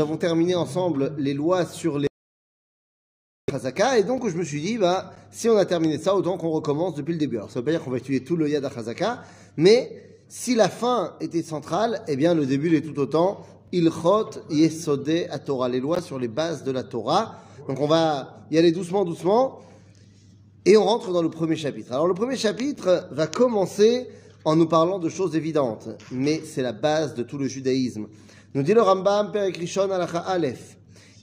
Nous avons terminé ensemble les lois sur les Chazaka, et donc je me suis dit, bah, si on a terminé ça, autant qu'on recommence depuis le début. Alors ça veut pas dire qu'on va étudier tout le Yad Chazaka, mais si la fin était centrale, eh bien le début l'est tout autant. Ilchot Yesode à Torah, les lois sur les bases de la Torah. Donc on va y aller doucement, doucement, et on rentre dans le premier chapitre. Alors le premier chapitre va commencer en nous parlant de choses évidentes, mais c'est la base de tout le judaïsme. nous dit le Rambam, Perek Rishon Alacha Aleph.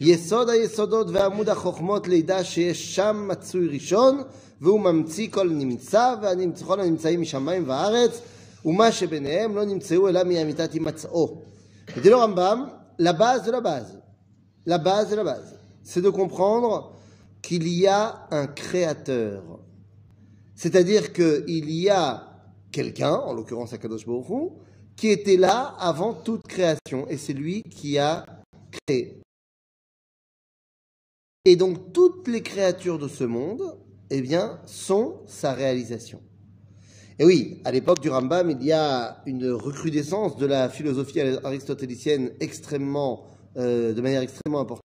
יסוד היסודות ועמוד החוכמות לידע שיש שם מצוי ראשון והוא ממציא כל נמצא וכל הנמצאים משמיים וארץ ומה שביניהם לא נמצאו אלא מאמיתת הימצאו. dit le Rambam, la base de la base, la base de la base, c'est de comprendre qu'il y a un créateur. C'est-à-dire qu'il y a quelqu'un, en l'occurrence Akadosh Baruch Hu, qui était là avant toute création, et c'est lui qui a créé. Et donc toutes les créatures de ce monde, eh bien, sont sa réalisation. Et oui, à l'époque du Rambam, il y a une recrudescence de la philosophie aristotélicienne extrêmement, euh, de manière extrêmement importante.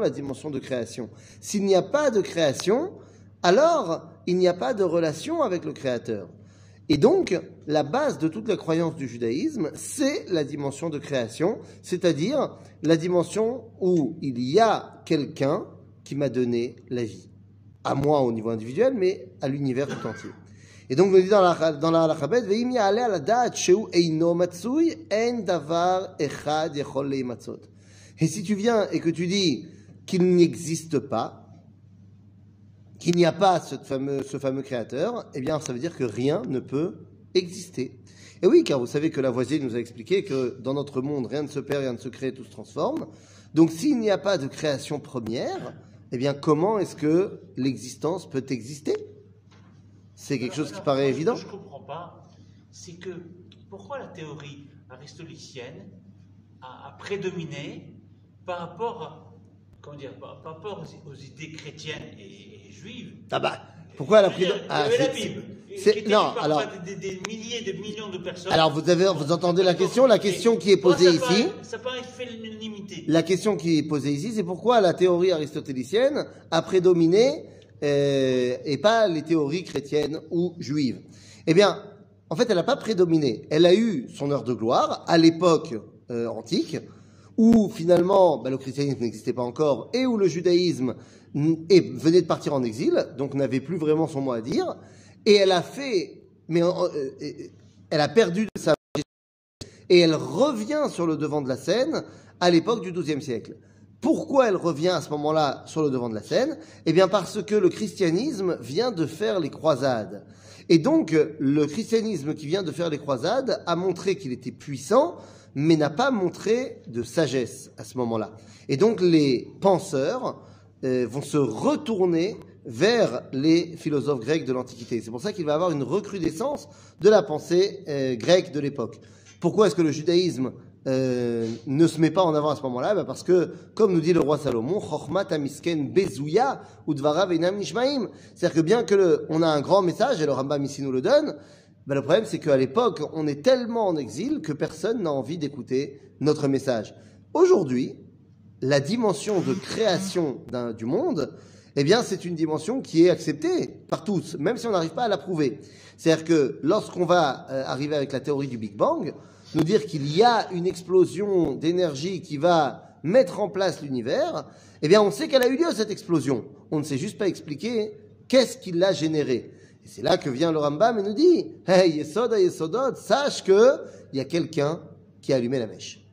la dimension de création. S'il n'y a pas de création, alors il n'y a pas de relation avec le Créateur. Et donc, la base de toute la croyance du judaïsme, c'est la dimension de création, c'est-à-dire la dimension où il y a quelqu'un qui m'a donné la vie. À moi au niveau individuel, mais à l'univers tout entier. Et donc, on dit dans la, dans Et si tu viens et que tu dis qu'il n'existe pas, qu'il n'y a pas ce fameux, ce fameux créateur, eh bien, ça veut dire que rien ne peut exister. Et oui, car vous savez que la voisine nous a expliqué que dans notre monde, rien ne se perd, rien ne se crée, tout se transforme. Donc, s'il n'y a pas de création première, eh bien, comment est-ce que l'existence peut exister? C'est quelque chose qui paraît évident. Ce que je ne comprends pas, c'est que pourquoi la théorie aristotélicienne a, a prédominé par rapport, comment dire, par rapport aux, idées chrétiennes et ah bah, pourquoi elle a pris ah, la Bible. C'est non, alors des, des, milliers, de millions de personnes. Alors vous avez, vous entendez la question, la question qui est posée ici. ça paraît fait l'unanimité. La question qui est posée ici, c'est pourquoi la théorie aristotélicienne a prédominé euh, et pas les théories chrétiennes ou juives. Eh bien, en fait, elle n'a pas prédominé. Elle a eu son heure de gloire à l'époque euh, antique, où finalement bah, le christianisme n'existait pas encore et où le judaïsme venait de partir en exil, donc n'avait plus vraiment son mot à dire, et elle a fait, mais euh, euh, elle a perdu de sa et elle revient sur le devant de la scène à l'époque du XIIe siècle. Pourquoi elle revient à ce moment-là sur le devant de la scène? Eh bien parce que le christianisme vient de faire les croisades. Et donc le christianisme qui vient de faire les croisades a montré qu'il était puissant, mais n'a pas montré de sagesse à ce moment-là. Et donc les penseurs euh, vont se retourner vers les philosophes grecs de l'Antiquité. C'est pour ça qu'il va y avoir une recrudescence de la pensée euh, grecque de l'époque. Pourquoi est-ce que le judaïsme euh, ne se met pas en avant à ce moment-là? Ben Parce que, comme nous dit le roi Salomon, C'est-à-dire que bien que on a un grand message, et le Rambam ici nous le donne, ben le problème c'est qu'à l'époque, on est tellement en exil que personne n'a envie d'écouter notre message. Aujourd'hui, la dimension de création du monde, eh bien, c'est une dimension qui est acceptée par tous, même si on n'arrive pas à la prouver. C'est-à-dire que lorsqu'on va euh, arriver avec la théorie du Big Bang, nous dire qu'il y a une explosion d'énergie qui va mettre en place l'univers, eh bien, on sait qu'elle a eu lieu, cette explosion. On ne sait juste pas expliquer qu'est-ce qui l'a générée. Et c'est là que vient le Rambam et nous dit, hey, Yesod, Yesodot, sache que il y a quelqu'un qui a allumé la mèche.